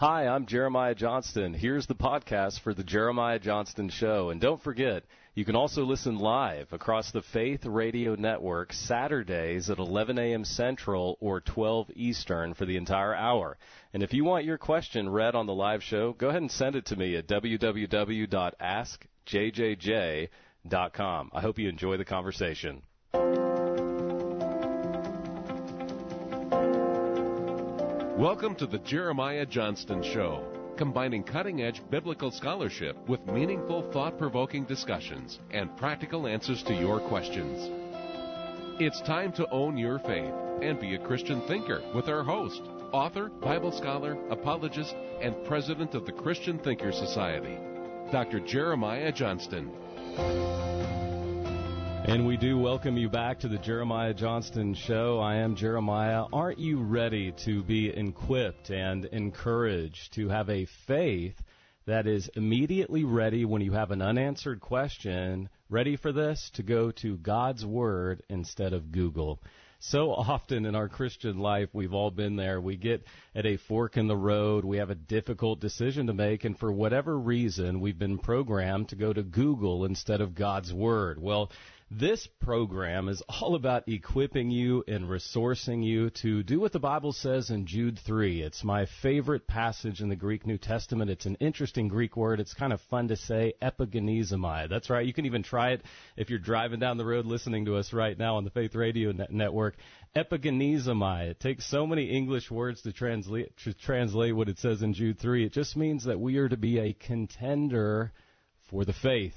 Hi, I'm Jeremiah Johnston. Here's the podcast for the Jeremiah Johnston Show. And don't forget, you can also listen live across the Faith Radio Network Saturdays at 11 a.m. Central or 12 Eastern for the entire hour. And if you want your question read on the live show, go ahead and send it to me at www.askjjj.com. I hope you enjoy the conversation. Welcome to the Jeremiah Johnston Show, combining cutting edge biblical scholarship with meaningful, thought provoking discussions and practical answers to your questions. It's time to own your faith and be a Christian thinker with our host, author, Bible scholar, apologist, and president of the Christian Thinker Society, Dr. Jeremiah Johnston. And we do welcome you back to the Jeremiah Johnston Show. I am Jeremiah. Aren't you ready to be equipped and encouraged to have a faith that is immediately ready when you have an unanswered question, ready for this, to go to God's Word instead of Google? So often in our Christian life, we've all been there. We get at a fork in the road. We have a difficult decision to make, and for whatever reason, we've been programmed to go to Google instead of God's Word. Well, this program is all about equipping you and resourcing you to do what the Bible says in Jude 3. It's my favorite passage in the Greek New Testament. It's an interesting Greek word. It's kind of fun to say, epagonizomai. That's right. You can even try it if you're driving down the road listening to us right now on the Faith Radio Network. Epagonizomai. It takes so many English words to translate, to translate what it says in Jude 3. It just means that we are to be a contender for the faith.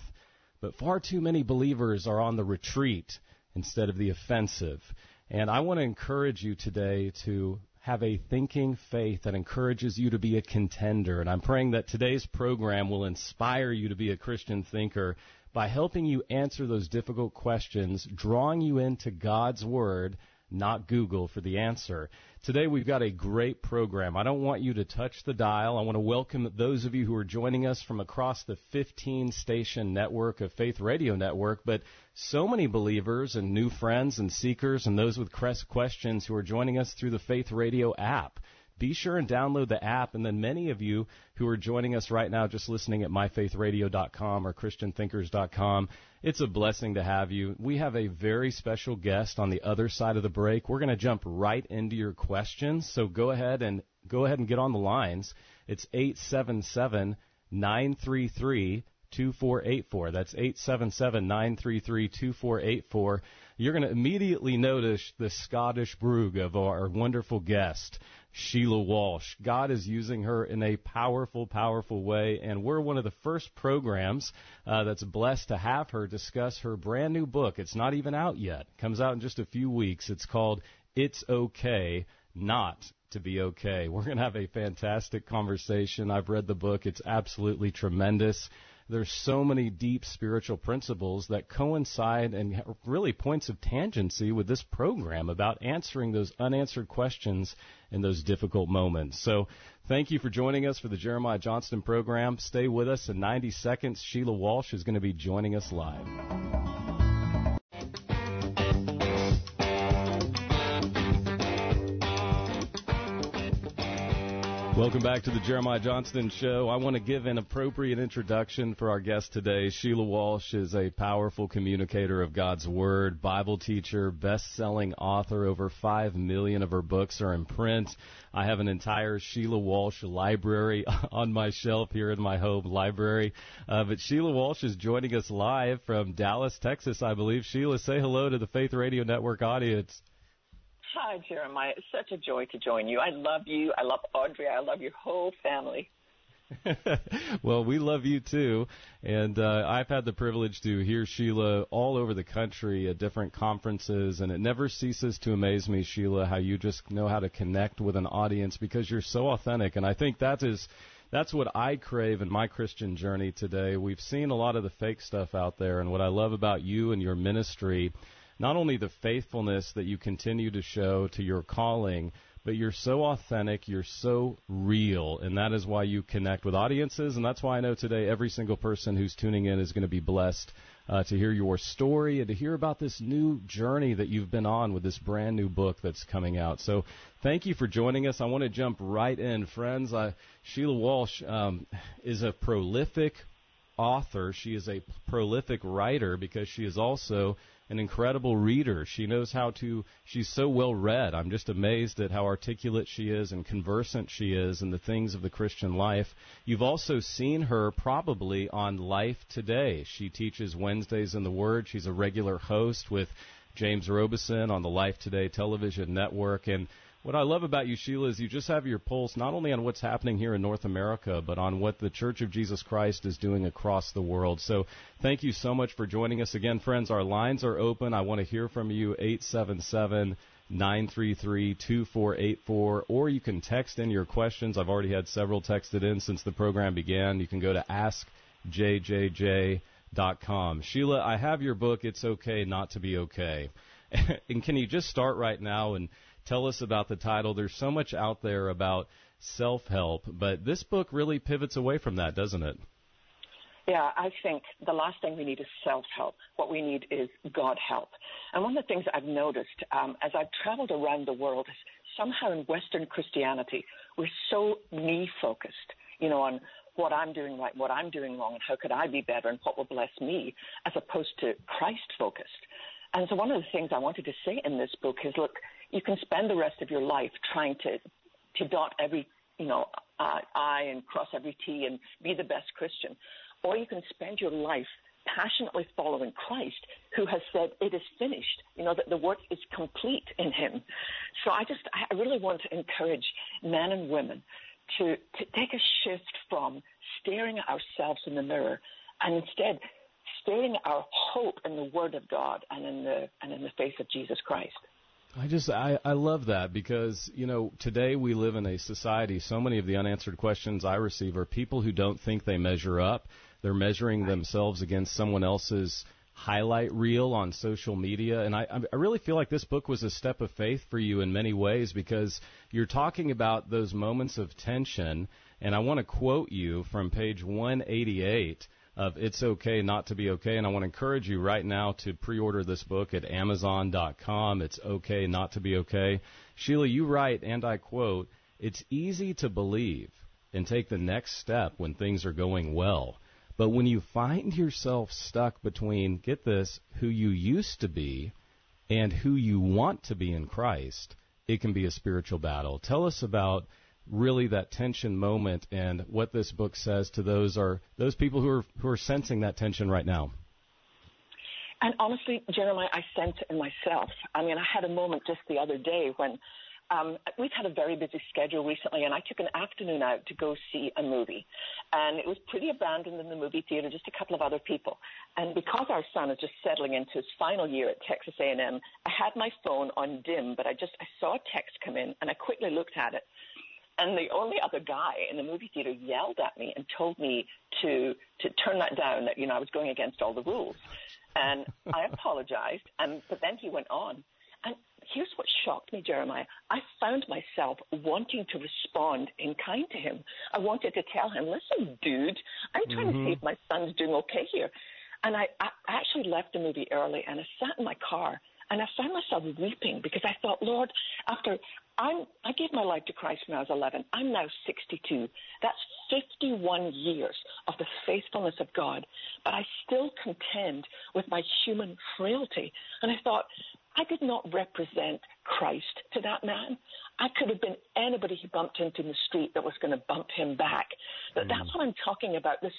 But far too many believers are on the retreat instead of the offensive. And I want to encourage you today to have a thinking faith that encourages you to be a contender. And I'm praying that today's program will inspire you to be a Christian thinker by helping you answer those difficult questions, drawing you into God's Word not Google for the answer. Today we've got a great program. I don't want you to touch the dial. I want to welcome those of you who are joining us from across the 15 station network of Faith Radio Network, but so many believers and new friends and seekers and those with questions who are joining us through the Faith Radio app be sure and download the app. And then many of you who are joining us right now just listening at myfaithradio.com or christianthinkers.com, it's a blessing to have you. We have a very special guest on the other side of the break. We're going to jump right into your questions. So go ahead and go ahead and get on the lines. It's 877 933 2484. That's 877 933 2484. You're going to immediately notice the Scottish brogue of our wonderful guest. Sheila Walsh. God is using her in a powerful, powerful way, and we're one of the first programs uh, that's blessed to have her discuss her brand new book. It's not even out yet. It comes out in just a few weeks. It's called It's Okay Not to Be Okay. We're going to have a fantastic conversation. I've read the book. It's absolutely tremendous there's so many deep spiritual principles that coincide and really points of tangency with this program about answering those unanswered questions in those difficult moments. So thank you for joining us for the Jeremiah Johnston program. Stay with us in 90 seconds. Sheila Walsh is going to be joining us live. Welcome back to the Jeremiah Johnston Show. I want to give an appropriate introduction for our guest today. Sheila Walsh is a powerful communicator of God's Word, Bible teacher, best-selling author. Over five million of her books are in print. I have an entire Sheila Walsh library on my shelf here in my home library. Uh, but Sheila Walsh is joining us live from Dallas, Texas, I believe. Sheila, say hello to the Faith Radio Network audience. Hi, Jeremiah. It's such a joy to join you. I love you. I love Audrey. I love your whole family. well, we love you too, and uh, I've had the privilege to hear Sheila all over the country at different conferences, and it never ceases to amaze me, Sheila, how you just know how to connect with an audience because you're so authentic, and I think that is that's what I crave in my Christian journey today. We've seen a lot of the fake stuff out there, and what I love about you and your ministry not only the faithfulness that you continue to show to your calling, but you're so authentic, you're so real, and that is why you connect with audiences, and that's why I know today every single person who's tuning in is going to be blessed uh, to hear your story and to hear about this new journey that you've been on with this brand new book that's coming out. So thank you for joining us. I want to jump right in, friends. Uh, Sheila Walsh um, is a prolific author. She is a prolific writer because she is also an incredible reader. She knows how to, she's so well read. I'm just amazed at how articulate she is and conversant she is in the things of the Christian life. You've also seen her probably on Life Today. She teaches Wednesdays in the Word. She's a regular host with James Robison on the Life Today television network. And what I love about you, Sheila, is you just have your pulse not only on what's happening here in North America, but on what the Church of Jesus Christ is doing across the world. So thank you so much for joining us again, friends. Our lines are open. I want to hear from you, 877 933 2484, or you can text in your questions. I've already had several texted in since the program began. You can go to askjjj.com. Sheila, I have your book, It's Okay Not to Be Okay. and can you just start right now and Tell us about the title. There's so much out there about self help, but this book really pivots away from that, doesn't it? Yeah, I think the last thing we need is self help. What we need is God help. And one of the things I've noticed um, as I've traveled around the world is somehow in Western Christianity, we're so me focused, you know, on what I'm doing right, what I'm doing wrong, and how could I be better, and what will bless me, as opposed to Christ focused. And so one of the things I wanted to say in this book is look, you can spend the rest of your life trying to to dot every you know uh, I and cross every T and be the best Christian, or you can spend your life passionately following Christ, who has said it is finished. You know that the work is complete in Him. So I just I really want to encourage men and women to to take a shift from staring at ourselves in the mirror and instead staring at our hope in the Word of God and in the and in the face of Jesus Christ. I just I, I love that because you know today we live in a society. So many of the unanswered questions I receive are people who don't think they measure up. They're measuring right. themselves against someone else's highlight reel on social media. And I I really feel like this book was a step of faith for you in many ways because you're talking about those moments of tension. And I want to quote you from page 188 of It's Okay Not to Be Okay. And I want to encourage you right now to pre order this book at Amazon.com. It's Okay Not to Be Okay. Sheila, you write, and I quote, It's easy to believe and take the next step when things are going well. But when you find yourself stuck between, get this, who you used to be and who you want to be in Christ, it can be a spiritual battle. Tell us about really that tension moment and what this book says to those are those people who are who are sensing that tension right now. And honestly, Jeremiah, I sense it in myself. I mean, I had a moment just the other day when um, we've had a very busy schedule recently, and I took an afternoon out to go see a movie. And it was pretty abandoned in the movie theater, just a couple of other people. And because our son is just settling into his final year at Texas A&M, I had my phone on dim, but I just I saw a text come in, and I quickly looked at it. And the only other guy in the movie theater yelled at me and told me to to turn that down. That you know I was going against all the rules, and I apologized. And but then he went on, and here's what shocked me, Jeremiah. I found myself wanting to respond in kind to him. I wanted to tell him, "Listen, dude, I'm trying mm-hmm. to see if my son's doing okay here." And I, I actually left the movie early, and I sat in my car and I found myself weeping because I thought, Lord, after I'm, I gave my life to Christ when I was 11. I'm now 62. That's 51 years of the faithfulness of God. But I still contend with my human frailty. And I thought, I did not represent Christ to that man. I could have been anybody he bumped into in the street that was going to bump him back. But mm. that's what I'm talking about this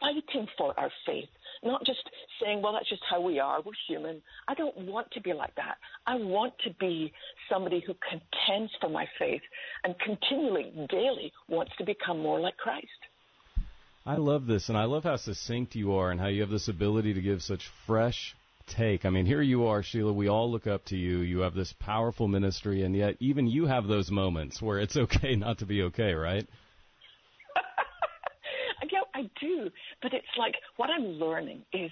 fighting for our faith, not just saying, well, that's just how we are. We're human. I don't want to be like that. I want to be somebody who contends for my faith and continually, daily wants to become more like Christ. I love this, and I love how succinct you are and how you have this ability to give such fresh take. I mean, here you are, Sheila. We all look up to you. You have this powerful ministry, and yet even you have those moments where it's okay not to be okay, right? Do. But it's like what I'm learning is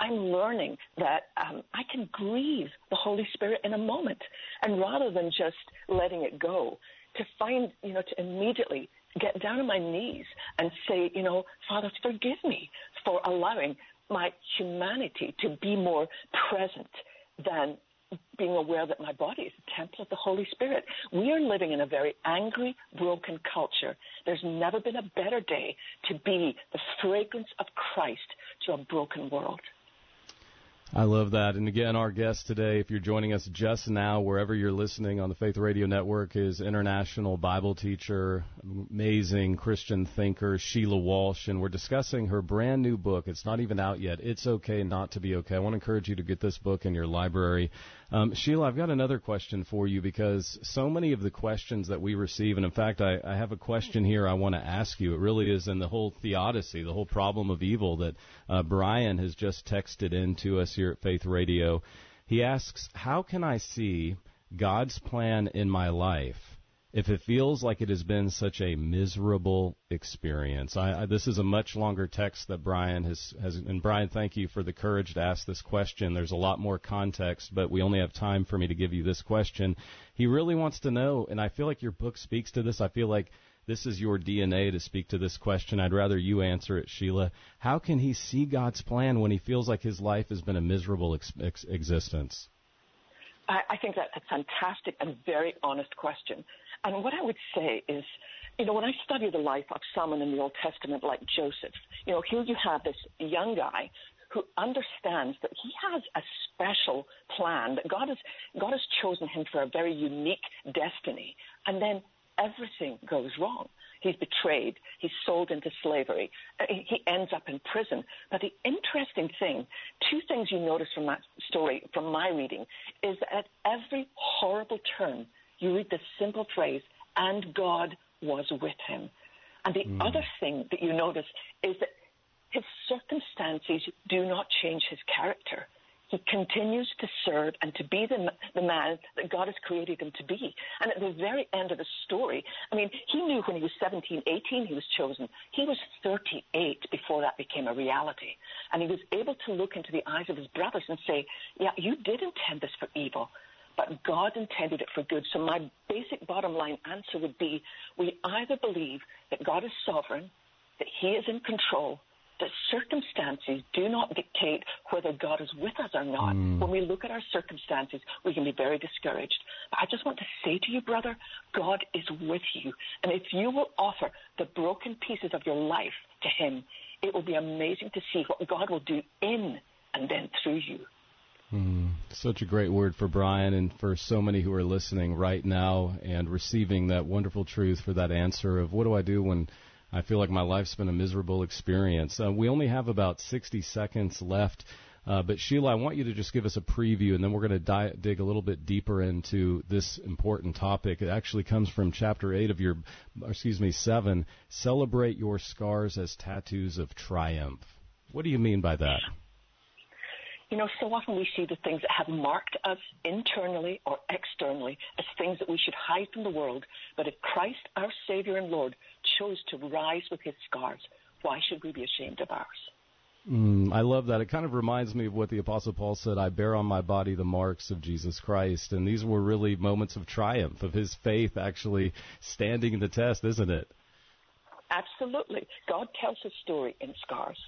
I'm learning that um, I can grieve the Holy Spirit in a moment, and rather than just letting it go, to find, you know, to immediately get down on my knees and say, you know, Father, forgive me for allowing my humanity to be more present than being aware that my body is a temple of the Holy Spirit. We are living in a very angry, broken culture. There's never been a better day to be the fragrance of Christ to a broken world. I love that. And again, our guest today, if you're joining us just now, wherever you're listening on the Faith Radio Network, is international Bible teacher, amazing Christian thinker, Sheila Walsh. And we're discussing her brand new book. It's not even out yet. It's okay not to be okay. I want to encourage you to get this book in your library. Um, Sheila, I've got another question for you because so many of the questions that we receive, and in fact, I, I have a question here I want to ask you. It really is in the whole theodicy, the whole problem of evil that uh, Brian has just texted in to us here at Faith Radio. He asks, How can I see God's plan in my life if it feels like it has been such a miserable experience. I, I, this is a much longer text that Brian has, has, and Brian, thank you for the courage to ask this question. There's a lot more context, but we only have time for me to give you this question. He really wants to know, and I feel like your book speaks to this. I feel like this is your DNA to speak to this question. I'd rather you answer it, Sheila. How can he see God's plan when he feels like his life has been a miserable ex- ex- existence? I, I think that's a fantastic and very honest question. And what I would say is, you know, when I study the life of someone in the Old Testament like Joseph, you know, here you have this young guy who understands that he has a special plan, that God has, God has chosen him for a very unique destiny. And then everything goes wrong. He's betrayed. He's sold into slavery. Uh, he ends up in prison. But the interesting thing, two things you notice from that story, from my reading, is that at every horrible turn, you read the simple phrase, and God was with him. And the mm. other thing that you notice is that his circumstances do not change his character. He continues to serve and to be the, the man that God has created him to be. And at the very end of the story, I mean, he knew when he was 17, 18, he was chosen. He was 38 before that became a reality. And he was able to look into the eyes of his brothers and say, Yeah, you did intend this for evil, but God intended it for good. So my basic bottom line answer would be we either believe that God is sovereign, that he is in control, that circumstances do not dictate whether God is with us or not. Mm. When we look at our circumstances, we can be very discouraged. But I just want to say to you, brother, God is with you. And if you will offer the broken pieces of your life to him, it will be amazing to see what God will do in and then through you. Mm, such a great word for Brian and for so many who are listening right now and receiving that wonderful truth for that answer of what do I do when I feel like my life's been a miserable experience. Uh, we only have about 60 seconds left. Uh, but Sheila, I want you to just give us a preview, and then we're going to di- dig a little bit deeper into this important topic. It actually comes from chapter eight of your, excuse me, seven. Celebrate your scars as tattoos of triumph. What do you mean by that? You know, so often we see the things that have marked us internally or externally as things that we should hide from the world. But if Christ, our Savior and Lord, chose to rise with his scars, why should we be ashamed of ours? Mm, I love that. It kind of reminds me of what the Apostle Paul said I bear on my body the marks of Jesus Christ. And these were really moments of triumph, of his faith actually standing the test, isn't it? Absolutely. God tells his story in scars.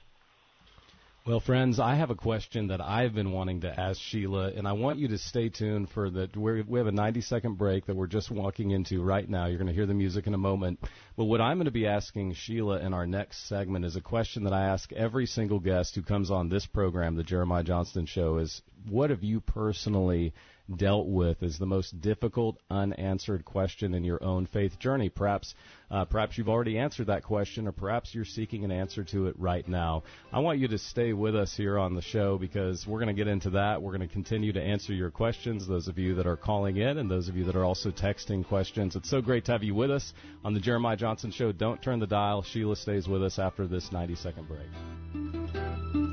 Well, friends, I have a question that I've been wanting to ask Sheila, and I want you to stay tuned for the. We have a 90 second break that we're just walking into right now. You're going to hear the music in a moment. But what I'm going to be asking Sheila in our next segment is a question that I ask every single guest who comes on this program, the Jeremiah Johnston Show, is what have you personally dealt with is the most difficult unanswered question in your own faith journey. Perhaps, uh, perhaps you've already answered that question, or perhaps you're seeking an answer to it right now. I want you to stay with us here on the show because we're going to get into that. We're going to continue to answer your questions. Those of you that are calling in, and those of you that are also texting questions. It's so great to have you with us on the Jeremiah Johnston Show. Don't turn the dial. Sheila stays with us after this 90 second break.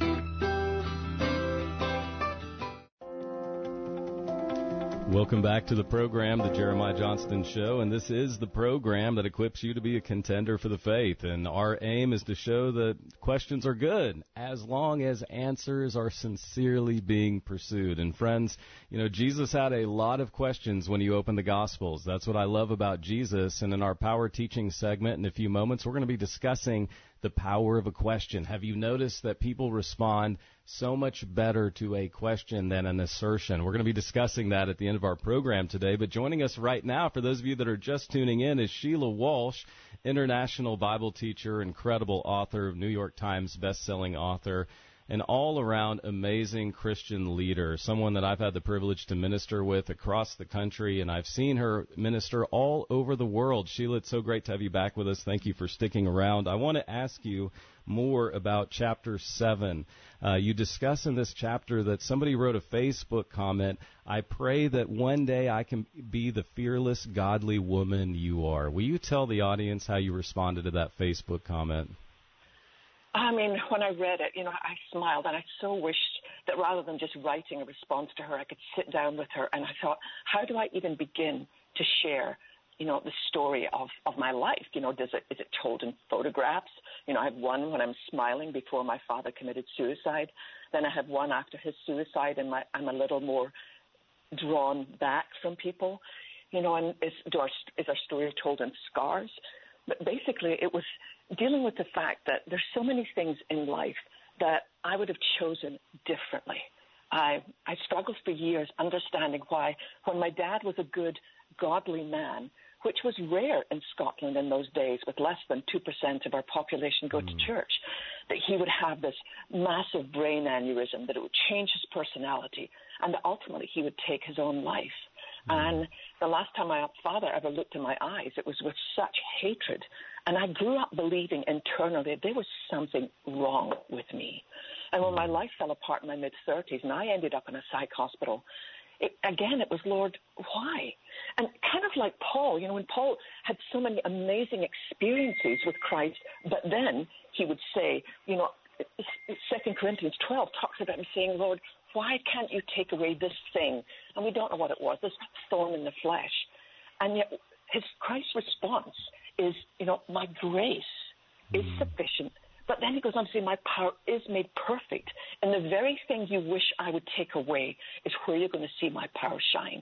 Welcome back to the program, The Jeremiah Johnston Show, and this is the program that equips you to be a contender for the faith. And our aim is to show that questions are good as long as answers are sincerely being pursued. And friends, you know, Jesus had a lot of questions when you open the Gospels. That's what I love about Jesus. And in our power teaching segment in a few moments, we're going to be discussing the power of a question. Have you noticed that people respond so much better to a question than an assertion? We're going to be discussing that at the end of our program today. But joining us right now, for those of you that are just tuning in, is Sheila Walsh, international Bible teacher, incredible author, New York Times best-selling author an all around amazing Christian leader, someone that I've had the privilege to minister with across the country, and I've seen her minister all over the world. Sheila, it's so great to have you back with us. Thank you for sticking around. I want to ask you more about chapter 7. Uh, you discuss in this chapter that somebody wrote a Facebook comment I pray that one day I can be the fearless, godly woman you are. Will you tell the audience how you responded to that Facebook comment? I mean, when I read it, you know, I smiled and I so wished that rather than just writing a response to her, I could sit down with her and I thought, how do I even begin to share, you know, the story of, of my life? You know, does it, is it told in photographs? You know, I have one when I'm smiling before my father committed suicide. Then I have one after his suicide and my, I'm a little more drawn back from people. You know, and is, do our, is our story told in scars? But basically, it was dealing with the fact that there's so many things in life that I would have chosen differently. I, I struggled for years understanding why, when my dad was a good, godly man, which was rare in Scotland in those days, with less than 2% of our population go mm. to church, that he would have this massive brain aneurysm, that it would change his personality, and that ultimately he would take his own life. Mm. And the last time my father ever looked in my eyes, it was with such hatred and I grew up believing internally there was something wrong with me. And when my mm. life fell apart in my mid 30s and I ended up in a psych hospital, it, again, it was, Lord, why? And kind of like Paul, you know, when Paul had so many amazing experiences with Christ, but then he would say, you know, Second Corinthians 12 talks about him saying, Lord, why can't you take away this thing? And we don't know what it was, this thorn in the flesh. And yet, his Christ's response is, you know, my grace is mm. sufficient. But then he goes on to say, my power is made perfect. And the very thing you wish I would take away is where you're going to see my power shine.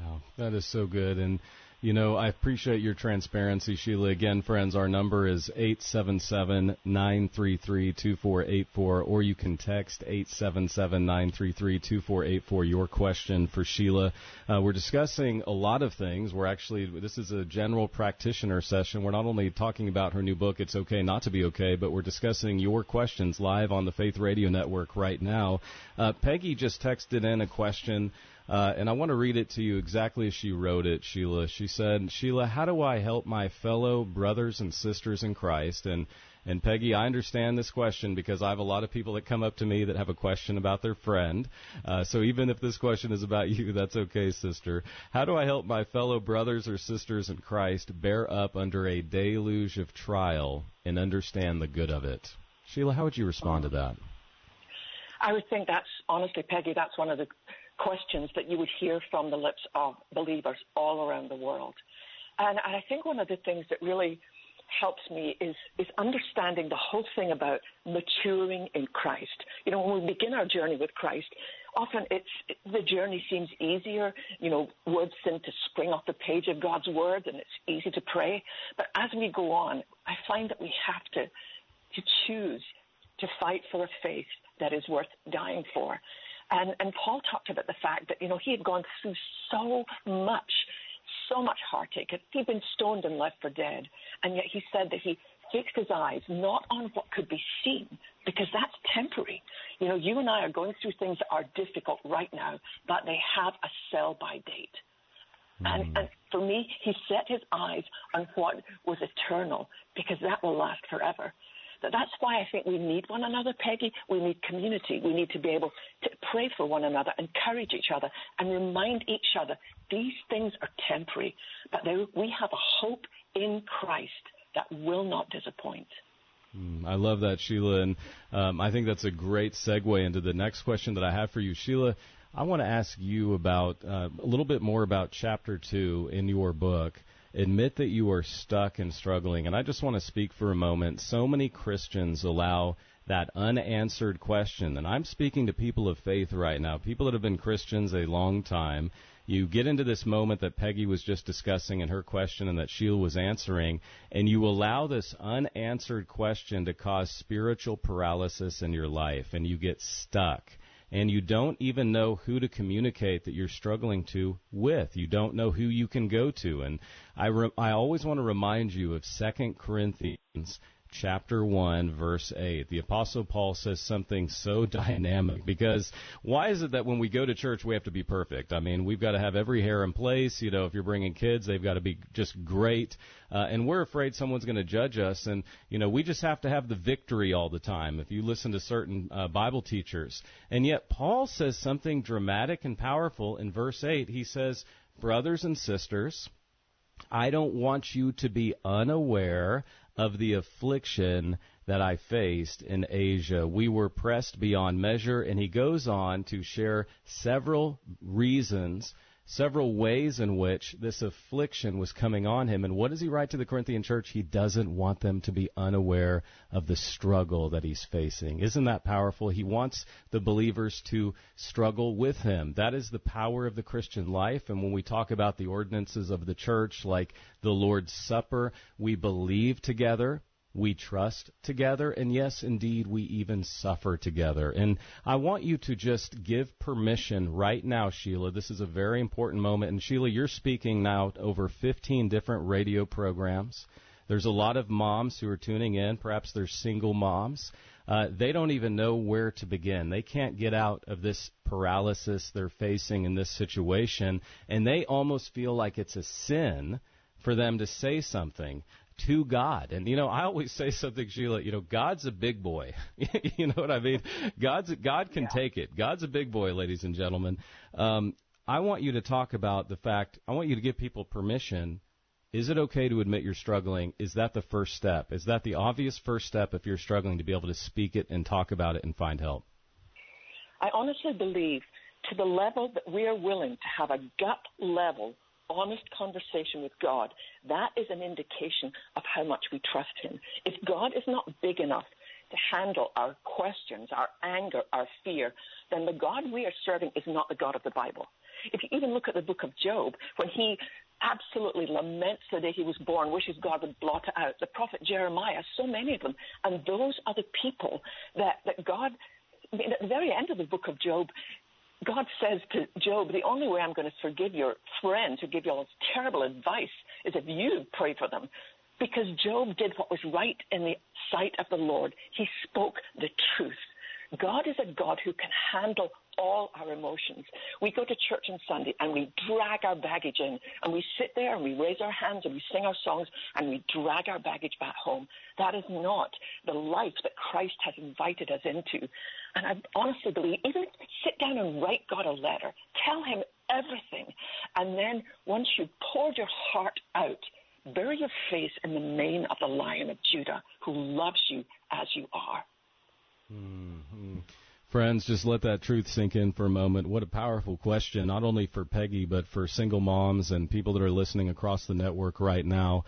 Wow, that is so good. And you know, I appreciate your transparency, Sheila. Again, friends, our number is 877-933-2484, or you can text 877-933-2484 your question for Sheila. Uh, we're discussing a lot of things. We're actually, this is a general practitioner session. We're not only talking about her new book, It's Okay Not to Be Okay, but we're discussing your questions live on the Faith Radio Network right now. Uh, Peggy just texted in a question uh, and I want to read it to you exactly as she wrote it, Sheila. She said, Sheila, how do I help my fellow brothers and sisters in Christ? And and Peggy, I understand this question because I have a lot of people that come up to me that have a question about their friend. Uh, so even if this question is about you, that's okay, sister. How do I help my fellow brothers or sisters in Christ bear up under a deluge of trial and understand the good of it? Sheila, how would you respond to that? I would think that's honestly, Peggy, that's one of the questions that you would hear from the lips of believers all around the world. And I think one of the things that really helps me is is understanding the whole thing about maturing in Christ. You know, when we begin our journey with Christ, often it's the journey seems easier. You know, words seem to spring off the page of God's word, and it's easy to pray. But as we go on, I find that we have to to choose to fight for a faith that is worth dying for. And, and Paul talked about the fact that, you know, he had gone through so much, so much heartache. He'd been stoned and left for dead. And yet he said that he fixed his eyes not on what could be seen, because that's temporary. You know, you and I are going through things that are difficult right now, but they have a sell by date. Mm. And, and for me, he set his eyes on what was eternal, because that will last forever. That's why I think we need one another, Peggy. We need community. We need to be able to pray for one another, encourage each other, and remind each other these things are temporary, but we have a hope in Christ that will not disappoint. Mm, I love that, Sheila, and um, I think that's a great segue into the next question that I have for you, Sheila. I want to ask you about uh, a little bit more about chapter two in your book. Admit that you are stuck and struggling. And I just want to speak for a moment. So many Christians allow that unanswered question, and I'm speaking to people of faith right now, people that have been Christians a long time. You get into this moment that Peggy was just discussing in her question and that Sheila was answering, and you allow this unanswered question to cause spiritual paralysis in your life, and you get stuck and you don't even know who to communicate that you're struggling to with. You don't know who you can go to. And I, re- I always want to remind you of 2 Corinthians chapter 1 verse 8 the apostle paul says something so dynamic because why is it that when we go to church we have to be perfect? I mean we've got to have every hair in place you know if you're bringing kids they've got to be just great uh, and we're afraid someone's going to judge us and you know we just have to have the victory all the time if you listen to certain uh, bible teachers. And yet paul says something dramatic and powerful in verse 8 he says brothers and sisters I don't want you to be unaware of the affliction that I faced in Asia. We were pressed beyond measure, and he goes on to share several reasons several ways in which this affliction was coming on him. And what does he write to the Corinthian church? He doesn't want them to be unaware of the struggle that he's facing. Isn't that powerful? He wants the believers to struggle with him. That is the power of the Christian life. And when we talk about the ordinances of the church, like the Lord's Supper, we believe together we trust together, and yes, indeed, we even suffer together. And I want you to just give permission right now, Sheila. This is a very important moment. And Sheila, you're speaking now over 15 different radio programs. There's a lot of moms who are tuning in. Perhaps they're single moms. Uh, they don't even know where to begin. They can't get out of this paralysis they're facing in this situation, and they almost feel like it's a sin for them to say something to God. And you know, I always say something, Sheila. You know, God's a big boy. you know what I mean? God's God can yeah. take it. God's a big boy, ladies and gentlemen. Um, I want you to talk about the fact. I want you to give people permission. Is it okay to admit you're struggling? Is that the first step? Is that the obvious first step if you're struggling to be able to speak it and talk about it and find help? I honestly believe to the level that we are willing to have a gut level honest conversation with God, that is an indication of how much we trust Him. If God is not big enough to handle our questions, our anger, our fear, then the God we are serving is not the God of the Bible. If you even look at the book of Job, when he absolutely laments the day he was born, wishes God would blot it out, the prophet Jeremiah, so many of them, and those are the people that, that God at the very end of the book of Job, God says to Job, the only way I'm going to forgive your friends who give you all this terrible advice is if you pray for them. Because Job did what was right in the sight of the Lord. He spoke the truth. God is a God who can handle all our emotions. We go to church on Sunday and we drag our baggage in and we sit there and we raise our hands and we sing our songs and we drag our baggage back home. That is not the life that Christ has invited us into. And I honestly believe, even sit down and write God a letter, tell him everything. And then once you've poured your heart out, bury your face in the mane of the lion of Judah who loves you as you are. Mm-hmm. Friends, just let that truth sink in for a moment. What a powerful question, not only for Peggy, but for single moms and people that are listening across the network right now.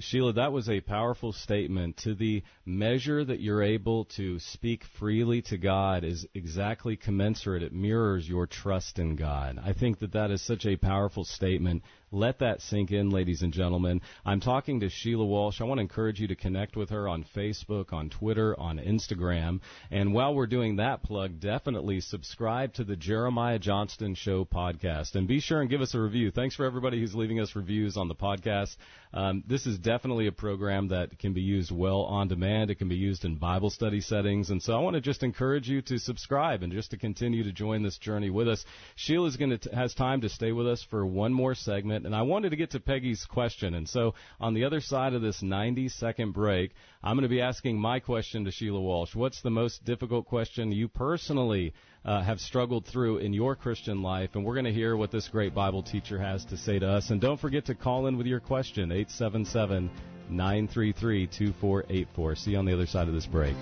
Sheila, that was a powerful statement. To the measure that you're able to speak freely to God is exactly commensurate. It mirrors your trust in God. I think that that is such a powerful statement. Let that sink in, ladies and gentlemen. I'm talking to Sheila Walsh. I want to encourage you to connect with her on Facebook, on Twitter, on Instagram. And while we're doing that plug, definitely subscribe to the Jeremiah Johnston Show podcast. And be sure and give us a review. Thanks for everybody who's leaving us reviews on the podcast. Um, this is definitely a program that can be used well on demand. It can be used in Bible study settings. And so I want to just encourage you to subscribe and just to continue to join this journey with us. Sheila's going to has time to stay with us for one more segment. And I wanted to get to Peggy's question. And so on the other side of this 90 second break, I'm going to be asking my question to Sheila Walsh. What's the most difficult question you personally uh, have struggled through in your Christian life. And we're going to hear what this great Bible teacher has to say to us. And don't forget to call in with your question, 877 933 2484. See you on the other side of this break.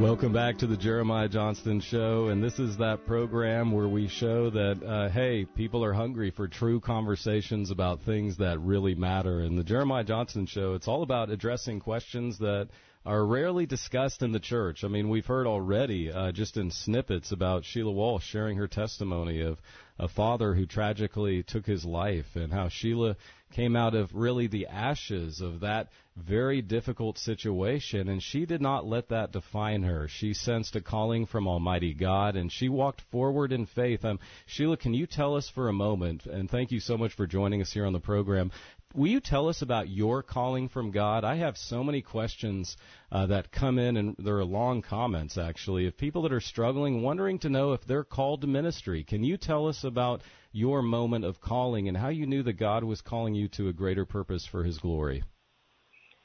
Welcome back to the Jeremiah Johnston Show, and this is that program where we show that, uh, hey, people are hungry for true conversations about things that really matter. And the Jeremiah Johnston Show, it's all about addressing questions that are rarely discussed in the church. I mean, we've heard already, uh, just in snippets, about Sheila Walsh sharing her testimony of a father who tragically took his life and how Sheila came out of really the ashes of that very difficult situation, and she did not let that define her. She sensed a calling from Almighty God, and she walked forward in faith. Um, Sheila, can you tell us for a moment, and thank you so much for joining us here on the program, will you tell us about your calling from God? I have so many questions uh, that come in, and there are long comments actually of people that are struggling, wondering to know if they're called to ministry. Can you tell us about your moment of calling and how you knew that God was calling you to a greater purpose for His glory?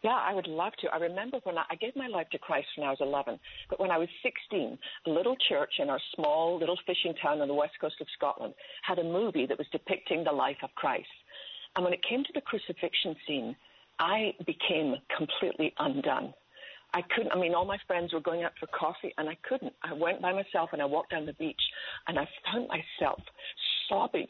Yeah, I would love to. I remember when I, I gave my life to Christ when I was 11, but when I was 16, a little church in our small little fishing town on the west coast of Scotland had a movie that was depicting the life of Christ. And when it came to the crucifixion scene, I became completely undone. I couldn't, I mean, all my friends were going out for coffee and I couldn't. I went by myself and I walked down the beach and I found myself sobbing.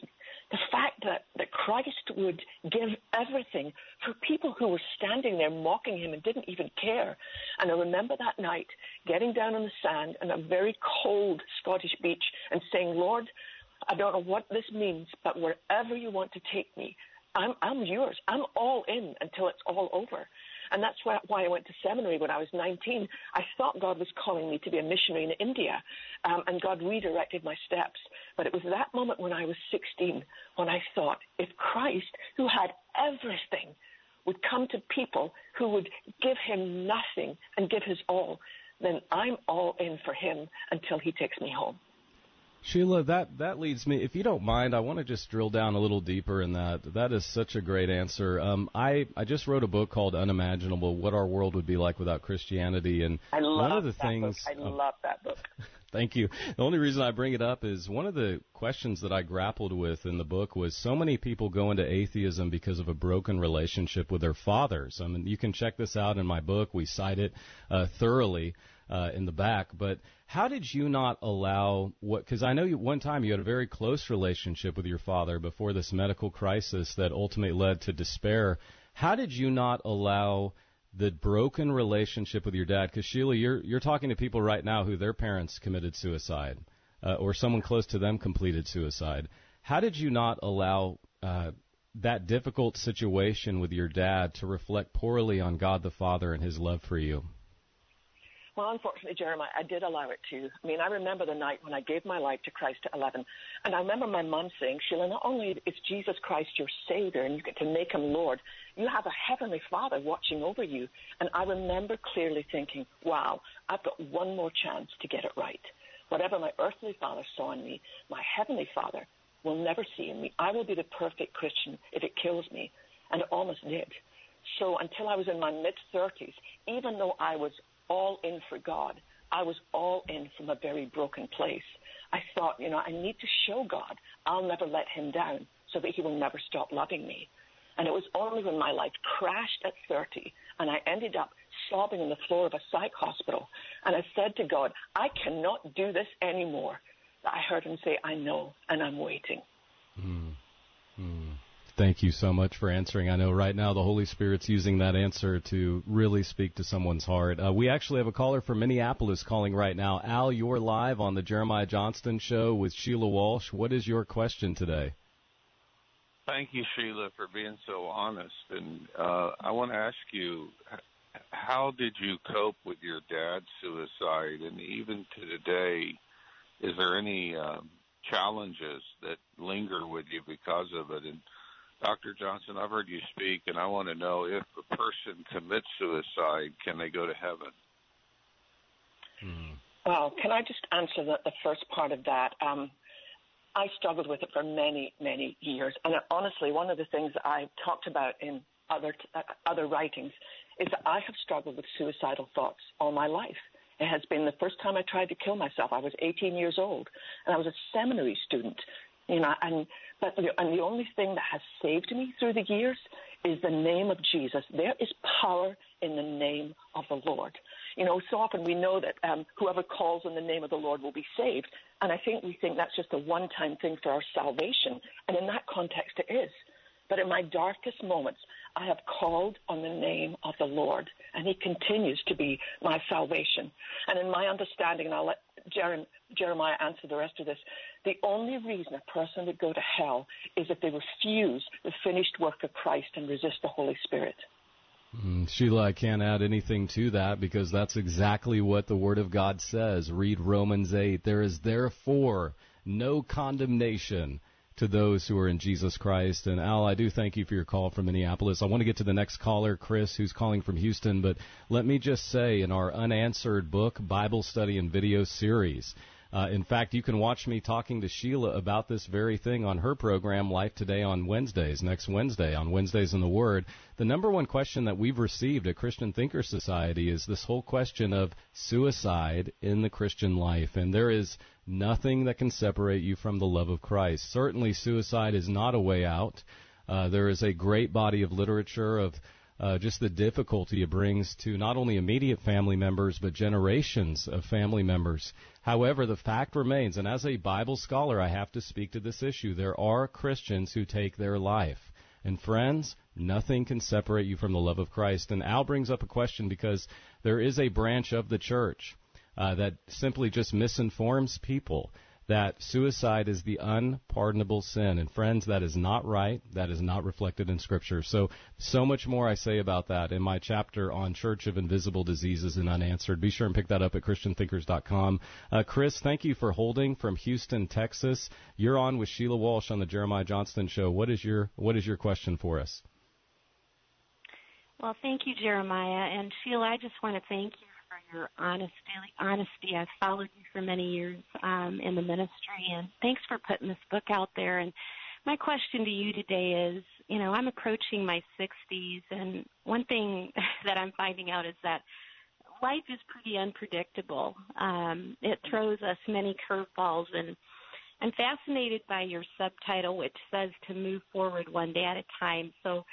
The fact that, that Christ would give everything for people who were standing there mocking him and didn't even care. And I remember that night getting down on the sand on a very cold Scottish beach and saying, Lord, I don't know what this means, but wherever you want to take me, I'm, I'm yours. I'm all in until it's all over. And that's why, I went to seminary when I was 19. I thought God was calling me to be a missionary in India, um, and God redirected my steps. But it was that moment when I was 16 when I thought, if Christ, who had everything, would come to people who would give him nothing and give his all, then I'm all in for him until he takes me home. Sheila, that that leads me. If you don't mind, I want to just drill down a little deeper in that. That is such a great answer. Um, I I just wrote a book called Unimaginable: What Our World Would Be Like Without Christianity, and I love one of the that things. Book. I oh, love that book. Thank you. The only reason I bring it up is one of the questions that I grappled with in the book was so many people go into atheism because of a broken relationship with their fathers. I mean, you can check this out in my book. We cite it uh, thoroughly uh, in the back. But how did you not allow what? Because I know you, one time you had a very close relationship with your father before this medical crisis that ultimately led to despair. How did you not allow the broken relationship with your dad? Because Sheila, you're you're talking to people right now who their parents committed suicide, uh, or someone close to them completed suicide. How did you not allow uh, that difficult situation with your dad to reflect poorly on God the Father and His love for you? Well, unfortunately, Jeremiah, I did allow it to. I mean, I remember the night when I gave my life to Christ at 11. And I remember my mom saying, Sheila, not only is Jesus Christ your Savior and you get to make him Lord, you have a Heavenly Father watching over you. And I remember clearly thinking, wow, I've got one more chance to get it right. Whatever my earthly father saw in me, my Heavenly Father will never see in me. I will be the perfect Christian if it kills me. And it almost did. So until I was in my mid 30s, even though I was all in for God. I was all in from a very broken place. I thought, you know, I need to show God I'll never let him down so that he will never stop loving me. And it was only when my life crashed at 30 and I ended up sobbing on the floor of a psych hospital and I said to God, I cannot do this anymore. that I heard him say, I know, and I'm waiting. Mm. Thank you so much for answering. I know right now the Holy Spirit's using that answer to really speak to someone's heart. Uh, we actually have a caller from Minneapolis calling right now. Al, you're live on the Jeremiah Johnston Show with Sheila Walsh. What is your question today? Thank you, Sheila, for being so honest. And uh, I want to ask you, how did you cope with your dad's suicide? And even to today, is there any um, challenges that linger with you because of it? And Dr. Johnston, I've heard you speak, and I want to know if a person commits suicide, can they go to heaven? Hmm. Well, can I just answer the, the first part of that? Um, I struggled with it for many, many years, and honestly, one of the things that I've talked about in other uh, other writings is that I have struggled with suicidal thoughts all my life. It has been the first time I tried to kill myself. I was 18 years old, and I was a seminary student you know, and the, and the only thing that has saved me through the years is the name of Jesus. There is power in the name of the Lord. You know, so often we know that um, whoever calls on the name of the Lord will be saved. And I think we think that's just a one time thing for our salvation. And in that context, it is. But in my darkest moments, I have called on the name of the Lord, and He continues to be my salvation. And in my understanding, and I'll let Jeremiah answer the rest of this, the only reason a person would go to hell is if they refuse the finished work of Christ and resist the Holy Spirit. Mm, Sheila, I can't add anything to that because that's exactly what the Word of God says. Read Romans 8. There is therefore no condemnation to those who are in Jesus Christ. And Al, I do thank you for your call from Minneapolis. I want to get to the next caller, Chris, who's calling from Houston. But let me just say, in our unanswered book, Bible study, and video series, uh, in fact, you can watch me talking to Sheila about this very thing on her program, Life Today, on Wednesdays, next Wednesday, on Wednesdays in the Word. The number one question that we've received at Christian Thinker Society is this whole question of suicide in the Christian life. And there is nothing that can separate you from the love of Christ. Certainly, suicide is not a way out. Uh, there is a great body of literature of uh, just the difficulty it brings to not only immediate family members but generations of family members. However, the fact remains, and as a Bible scholar, I have to speak to this issue. There are Christians who take their life. And friends, nothing can separate you from the love of Christ. And Al brings up a question because there is a branch of the church uh, that simply just misinforms people that suicide is the unpardonable sin. And friends, that is not right. That is not reflected in Scripture. So, so much more I say about that in my chapter on Church of Invisible Diseases and Unanswered. Be sure and pick that up at ChristianThinkers.com. Uh, Chris, thank you for holding from Houston, Texas. You're on with Sheila Walsh on the Jeremiah Johnston Show. What is your What is your question for us? Well, thank you, Jeremiah. And Sheila, I just want to thank you for your honesty. Honesty. I've followed you for many years um, in the ministry, and thanks for putting this book out there. And my question to you today is, you know, I'm approaching my 60s, and one thing that I'm finding out is that life is pretty unpredictable. Um, it throws us many curveballs, and I'm fascinated by your subtitle, which says to move forward one day at a time. So,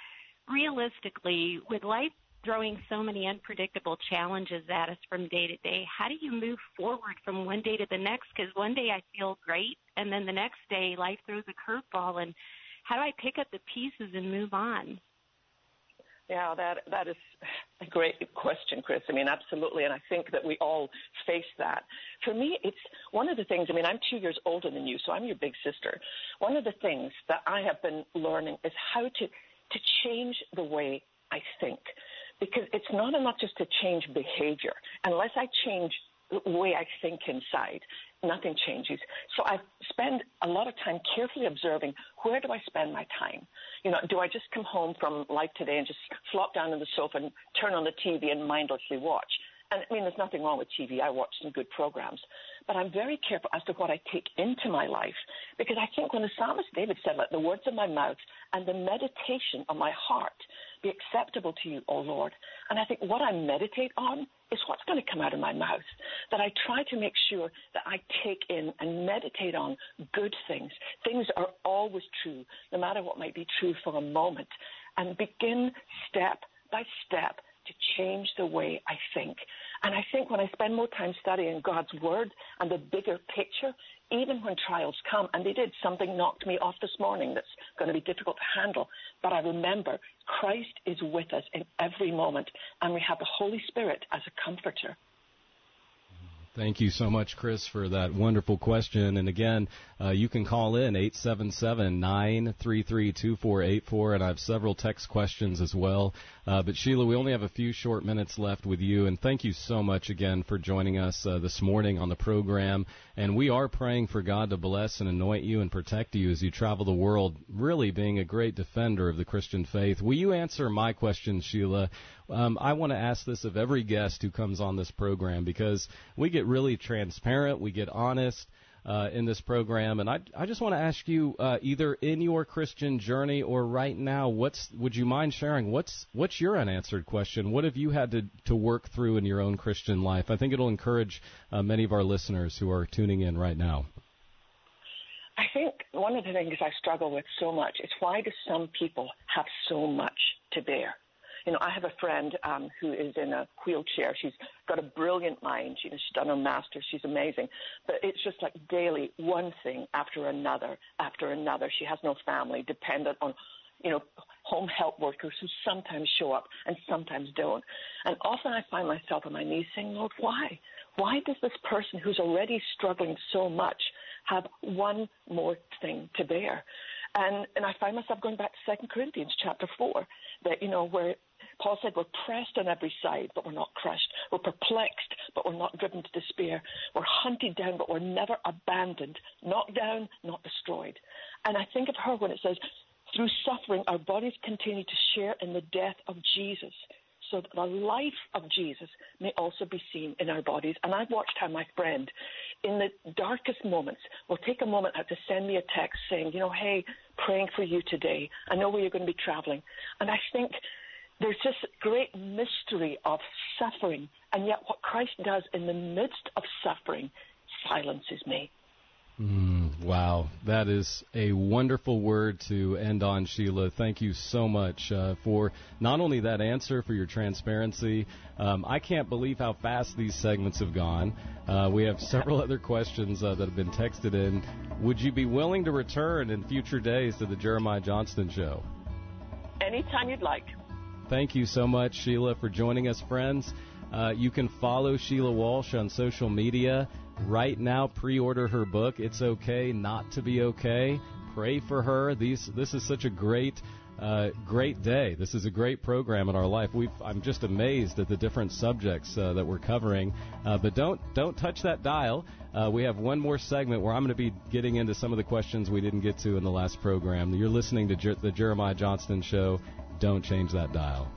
realistically, with life throwing so many unpredictable challenges at us from day to day. How do you move forward from one day to the next? Because one day I feel great, and then the next day life throws a curveball. And how do I pick up the pieces and move on? Yeah, that that is a great question, Chris. I mean, absolutely, and I think that we all face that. For me, it's one of the things. I mean, I'm two years older than you, so I'm your big sister. One of the things that I have been learning is how to to change the way I think because it's not enough just to change behavior. Unless I change the way I think inside, nothing changes. So I spend a lot of time carefully observing where do I spend my time? You know, do I just come home from life today and just flop down on the sofa and turn on the TV and mindlessly watch? And I mean, there's nothing wrong with TV. I watch some good programs. But I'm very careful as to what I take into my life because I think when the psalmist David said, Let the words of my mouth and the meditation of my heart be acceptable to you, O Lord. And I think what I meditate on is what's going to come out of my mouth. That I try to make sure that I take in and meditate on good things. Things are always true, no matter what might be true for a moment. And begin step by step to change the way I think. And I think when I spend more time studying God's Word and the bigger picture, even when trials come, and they did, something knocked me off this morning that's going to be difficult to handle. But I remember Christ is with us in every moment, and we have the Holy Spirit as a comforter. Thank you so much, Chris, for that wonderful question. And again, uh, you can call in 877-933-2484, and I have several text questions as well. Uh, but Sheila, we only have a few short minutes left with you, and thank you so much again for joining us uh, this morning on the program. And we are praying for God to bless and anoint you and protect you as you travel the world, really being a great defender of the Christian faith. Will you answer my question, Sheila? Um, I want to ask this of every guest who comes on this program because we get really transparent, we get honest uh, in this program. And I, I just want to ask you, uh, either in your Christian journey or right now, what's would you mind sharing? What's what's your unanswered question? What have you had to to work through in your own Christian life? I think it'll encourage uh, many of our listeners who are tuning in right now. I think one of the things I struggle with so much is why do some people have so much to bear? You know, I have a friend um, who is in a wheelchair. She's got a brilliant mind. You know, she's done her master's. She's amazing. But it's just like daily, one thing after another, after another. She has no family, dependent on you know, home help workers who sometimes show up and sometimes don't. And often I find myself on my knees saying, Lord, why? Why does this person who's already struggling so much have one more thing to bear? And and I find myself going back to Second Corinthians chapter four, that you know where Paul said we're pressed on every side, but we're not crushed. We're perplexed, but we're not driven to despair. We're hunted down, but we're never abandoned. Knocked down, not destroyed. And I think of her when it says, through suffering, our bodies continue to share in the death of Jesus so that the life of Jesus may also be seen in our bodies. And I've watched how my friend, in the darkest moments, will take a moment out to send me a text saying, you know, hey, praying for you today. I know where you're going to be traveling. And I think there's this great mystery of suffering. And yet, what Christ does in the midst of suffering silences me. Mm, wow, that is a wonderful word to end on, Sheila. Thank you so much uh, for not only that answer, for your transparency. Um, I can't believe how fast these segments have gone. Uh, we have several other questions uh, that have been texted in. Would you be willing to return in future days to the Jeremiah Johnston Show? Anytime you'd like. Thank you so much, Sheila, for joining us, friends. Uh, you can follow Sheila Walsh on social media right now. Pre-order her book. It's okay not to be okay. Pray for her. These this is such a great. Uh, great day. This is a great program in our life. we I'm just amazed at the different subjects uh, that we're covering. Uh, but don't don't touch that dial. Uh, we have one more segment where I'm going to be getting into some of the questions we didn't get to in the last program. You're listening to Jer- the Jeremiah Johnston Show. Don't change that dial.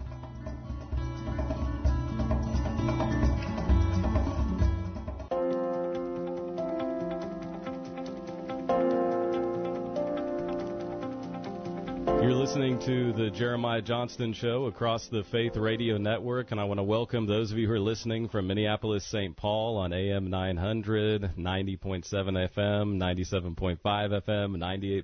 You're listening to the Jeremiah Johnston Show across the Faith Radio Network, and I want to welcome those of you who are listening from Minneapolis, St. Paul on AM 900, 90.7 FM, 97.5 FM,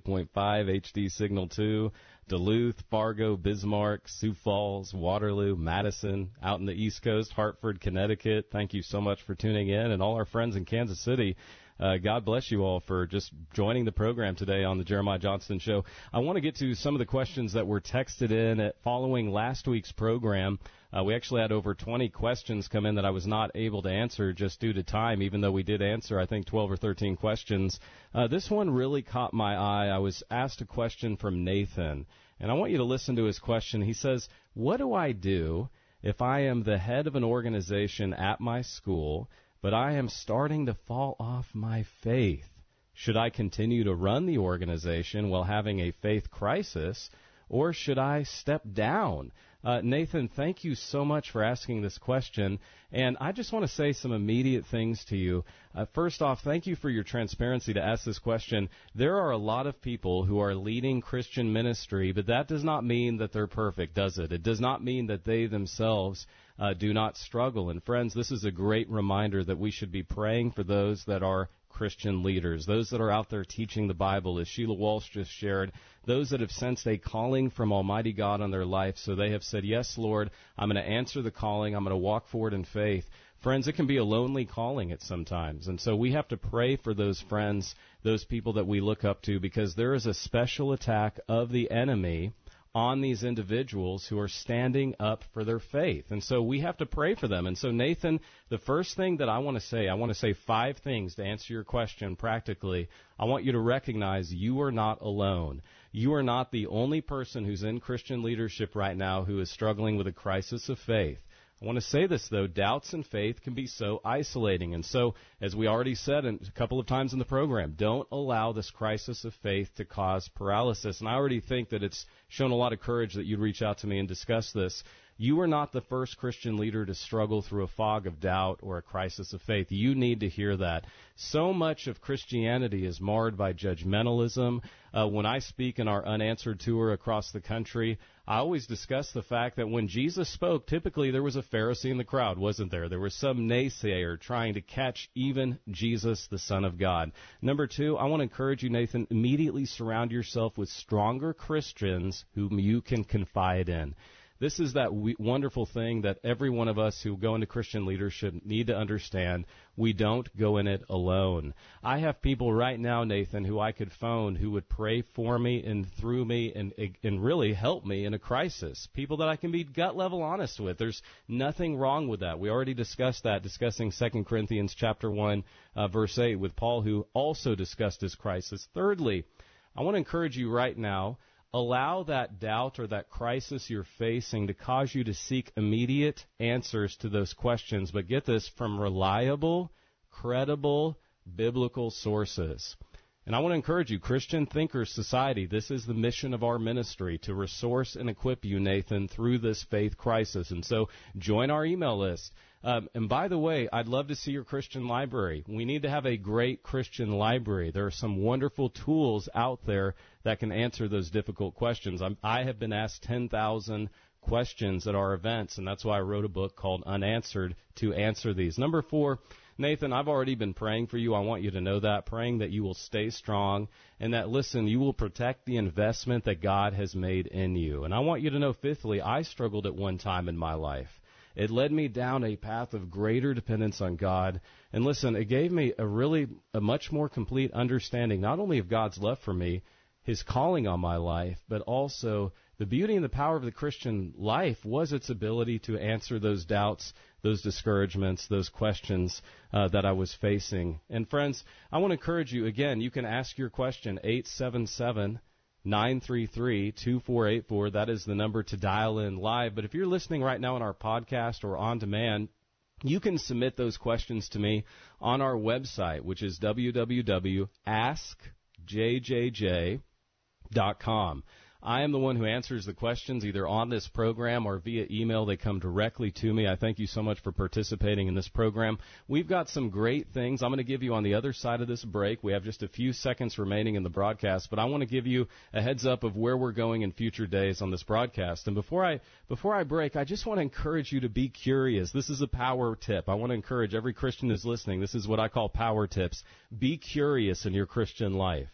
98.5 HD Signal 2, Duluth, Fargo, Bismarck, Sioux Falls, Waterloo, Madison, out in the East Coast, Hartford, Connecticut. Thank you so much for tuning in, and all our friends in Kansas City. Uh, God bless you all for just joining the program today on the Jeremiah Johnston Show. I want to get to some of the questions that were texted in following last week's program. Uh, we actually had over 20 questions come in that I was not able to answer just due to time, even though we did answer, I think, 12 or 13 questions. Uh, this one really caught my eye. I was asked a question from Nathan, and I want you to listen to his question. He says, What do I do if I am the head of an organization at my school but I am starting to fall off my faith. Should I continue to run the organization while having a faith crisis, or should I step down? Uh, Nathan, thank you so much for asking this question. And I just want to say some immediate things to you. Uh, first off, thank you for your transparency to ask this question. There are a lot of people who are leading Christian ministry, but that does not mean that they're perfect, does it? It does not mean that they themselves uh, do not struggle. And friends, this is a great reminder that we should be praying for those that are Christian leaders, those that are out there teaching the Bible, as Sheila Walsh just shared, those that have sensed a calling from Almighty God on their life, so they have said, Yes, Lord, I'm going to answer the calling, I'm going to walk forward in faith. Friends, it can be a lonely calling at sometimes. And so we have to pray for those friends, those people that we look up to, because there is a special attack of the enemy on these individuals who are standing up for their faith. And so we have to pray for them. And so, Nathan, the first thing that I want to say, I want to say five things to answer your question practically. I want you to recognize you are not alone. You are not the only person who's in Christian leadership right now who is struggling with a crisis of faith. I want to say this though, doubts and faith can be so isolating. And so, as we already said a couple of times in the program, don't allow this crisis of faith to cause paralysis. And I already think that it's shown a lot of courage that you'd reach out to me and discuss this. You are not the first Christian leader to struggle through a fog of doubt or a crisis of faith. You need to hear that. So much of Christianity is marred by judgmentalism. Uh, when I speak in our unanswered tour across the country, I always discuss the fact that when Jesus spoke, typically there was a Pharisee in the crowd, wasn't there? There was some naysayer trying to catch even Jesus, the Son of God. Number two, I want to encourage you, Nathan, immediately surround yourself with stronger Christians whom you can confide in. This is that we, wonderful thing that every one of us who go into Christian leadership need to understand. We don't go in it alone. I have people right now, Nathan, who I could phone who would pray for me and through me and and really help me in a crisis. People that I can be gut level honest with. There's nothing wrong with that. We already discussed that, discussing 2 Corinthians chapter 1, uh, verse 8 with Paul, who also discussed his crisis. Thirdly, I want to encourage you right now allow that doubt or that crisis you're facing to cause you to seek immediate answers to those questions. But get this from reliable, credible, biblical sources. And I want to encourage you, Christian Thinkers Society, this is the mission of our ministry to resource and equip you, Nathan, through this faith crisis. And so join our email list. Um, and by the way, I'd love to see your Christian library. We need to have a great Christian library. There are some wonderful tools out there that can answer those difficult questions. I'm, I have been asked 10,000 questions at our events, and that's why I wrote a book called Unanswered to answer these. Number four, Nathan, I've already been praying for you. I want you to know that, praying that you will stay strong and that, listen, you will protect the investment that God has made in you. And I want you to know, fifthly, I struggled at one time in my life. It led me down a path of greater dependence on God. And listen, it gave me a really, a much more complete understanding, not only of God's love for me, His calling on my life, but also the beauty and the power of the Christian life was its ability to answer those doubts, those discouragements, those questions uh, that I was facing. And friends, I want to encourage you again, you can ask your question, 877- 933 2484. That is the number to dial in live. But if you're listening right now on our podcast or on demand, you can submit those questions to me on our website, which is www.askjjj.com. I am the one who answers the questions either on this program or via email. They come directly to me. I thank you so much for participating in this program. We've got some great things I'm going to give you on the other side of this break. We have just a few seconds remaining in the broadcast, but I want to give you a heads up of where we're going in future days on this broadcast. And before I before I break, I just want to encourage you to be curious. This is a power tip. I want to encourage every Christian who's listening. This is what I call power tips. Be curious in your Christian life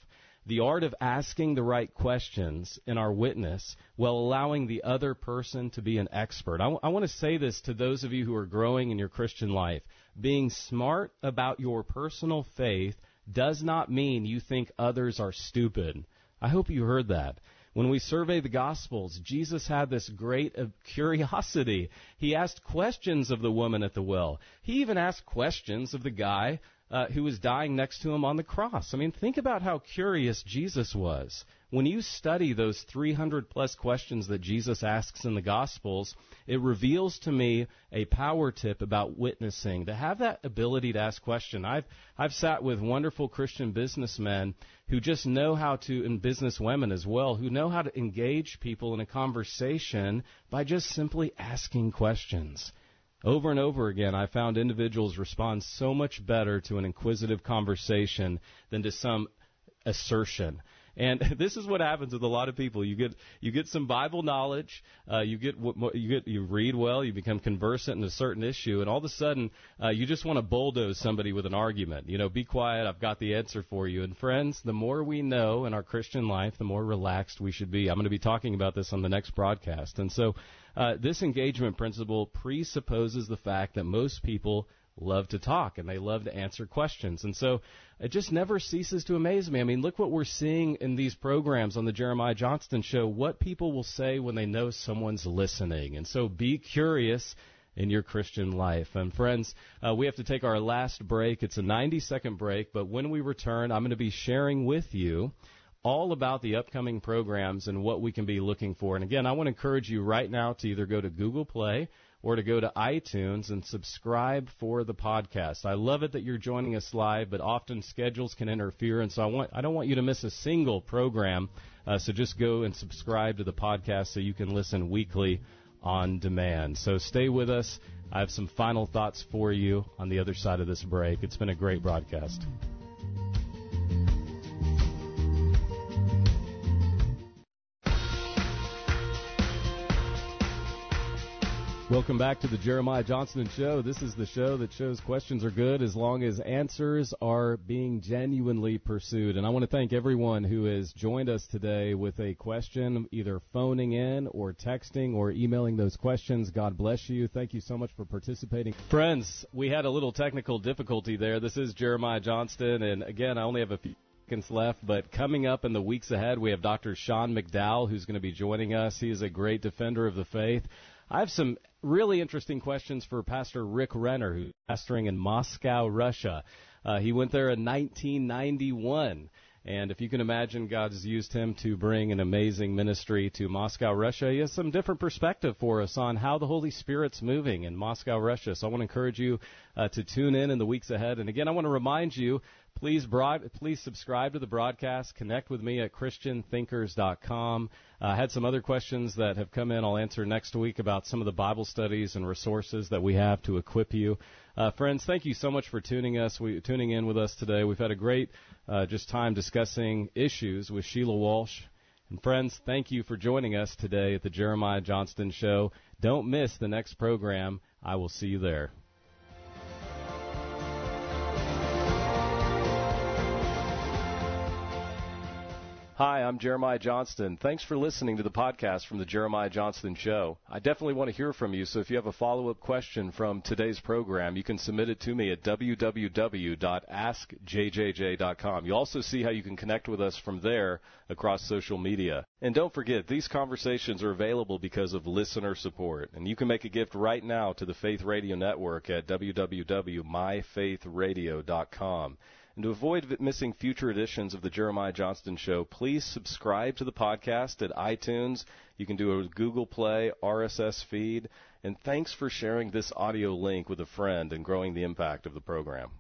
the art of asking the right questions in our witness while allowing the other person to be an expert. I, w- I want to say this to those of you who are growing in your Christian life. Being smart about your personal faith does not mean you think others are stupid. I hope you heard that. When we survey the Gospels, Jesus had this great uh, curiosity. He asked questions of the woman at the well. He even asked questions of the guy uh, who was dying next to him on the cross. I mean, think about how curious Jesus was. When you study those 300 plus questions that Jesus asks in the Gospels, it reveals to me a power tip about witnessing. To have that ability to ask questions. I've, I've sat with wonderful Christian businessmen who just know how to, and businesswomen as well, who know how to engage people in a conversation by just simply asking questions. Over and over again, I found individuals respond so much better to an inquisitive conversation than to some assertion. And this is what happens with a lot of people. You get you get some Bible knowledge, uh, you get you get you read well, you become conversant in a certain issue, and all of a sudden uh, you just want to bulldoze somebody with an argument. You know, be quiet. I've got the answer for you. And friends, the more we know in our Christian life, the more relaxed we should be. I'm going to be talking about this on the next broadcast. And so, uh, this engagement principle presupposes the fact that most people love to talk and they love to answer questions. And so it just never ceases to amaze me. I mean, look what we're seeing in these programs on the Jeremiah Johnston show, what people will say when they know someone's listening. And so be curious in your Christian life. And friends, uh, we have to take our last break. It's a 90 second break, but when we return, I'm going to be sharing with you all about the upcoming programs and what we can be looking for. And again, I want to encourage you right now to either go to Google Play or to go to iTunes and subscribe for the podcast. I love it that you're joining us live, but often schedules can interfere, and so I want I don't want you to miss a single program. Uh, so just go and subscribe to the podcast so you can listen weekly on demand. So stay with us. I have some final thoughts for you on the other side of this break. It's been a great broadcast. Welcome back to the Jeremiah Johnston Show. This is the show that shows questions are good as long as answers are being genuinely pursued. And I want to thank everyone who has joined us today with a question, either phoning in or texting or emailing those questions. God bless you. Thank you so much for participating. Friends, we had a little technical difficulty there. This is Jeremiah Johnston, and again, I only have a few seconds left, but coming up in the weeks ahead, we have Dr. Sean McDowell who's going to be joining us. He is a great defender of the faith. I have some really interesting questions for Pastor Rick Renner, who's pastoring in Moscow, Russia. Uh, he went there in 1991. And if you can imagine, God has used him to bring an amazing ministry to Moscow, Russia. He has some different perspective for us on how the Holy Spirit's moving in Moscow, Russia. So I want to encourage you uh, to tune in in the weeks ahead. And again, I want to remind you Please, broad, please subscribe to the broadcast. Connect with me at ChristianThinkers.com. I had some other questions that have come in. I'll answer next week about some of the Bible studies and resources that we have to equip you. Uh, friends, thank you so much for tuning us. We, tuning in with us today. We've had a great uh, just time discussing issues with Sheila Walsh. And friends, thank you for joining us today at the Jeremiah Johnston Show. Don't miss the next program. I will see you there. Hi, I'm Jeremiah Johnston. Thanks for listening to the podcast from the Jeremiah Johnston Show. I definitely want to hear from you, so if you have a follow up question from today's program, you can submit it to me at www.askjjj.com. You'll also see how you can connect with us from there across social media. And don't forget, these conversations are available because of listener support. And you can make a gift right now to the Faith Radio Network at www.myfaithradio.com. And to avoid missing future editions of the Jeremiah Johnston Show, please subscribe to the podcast at iTunes. You can do a Google Play RSS feed. And thanks for sharing this audio link with a friend and growing the impact of the program.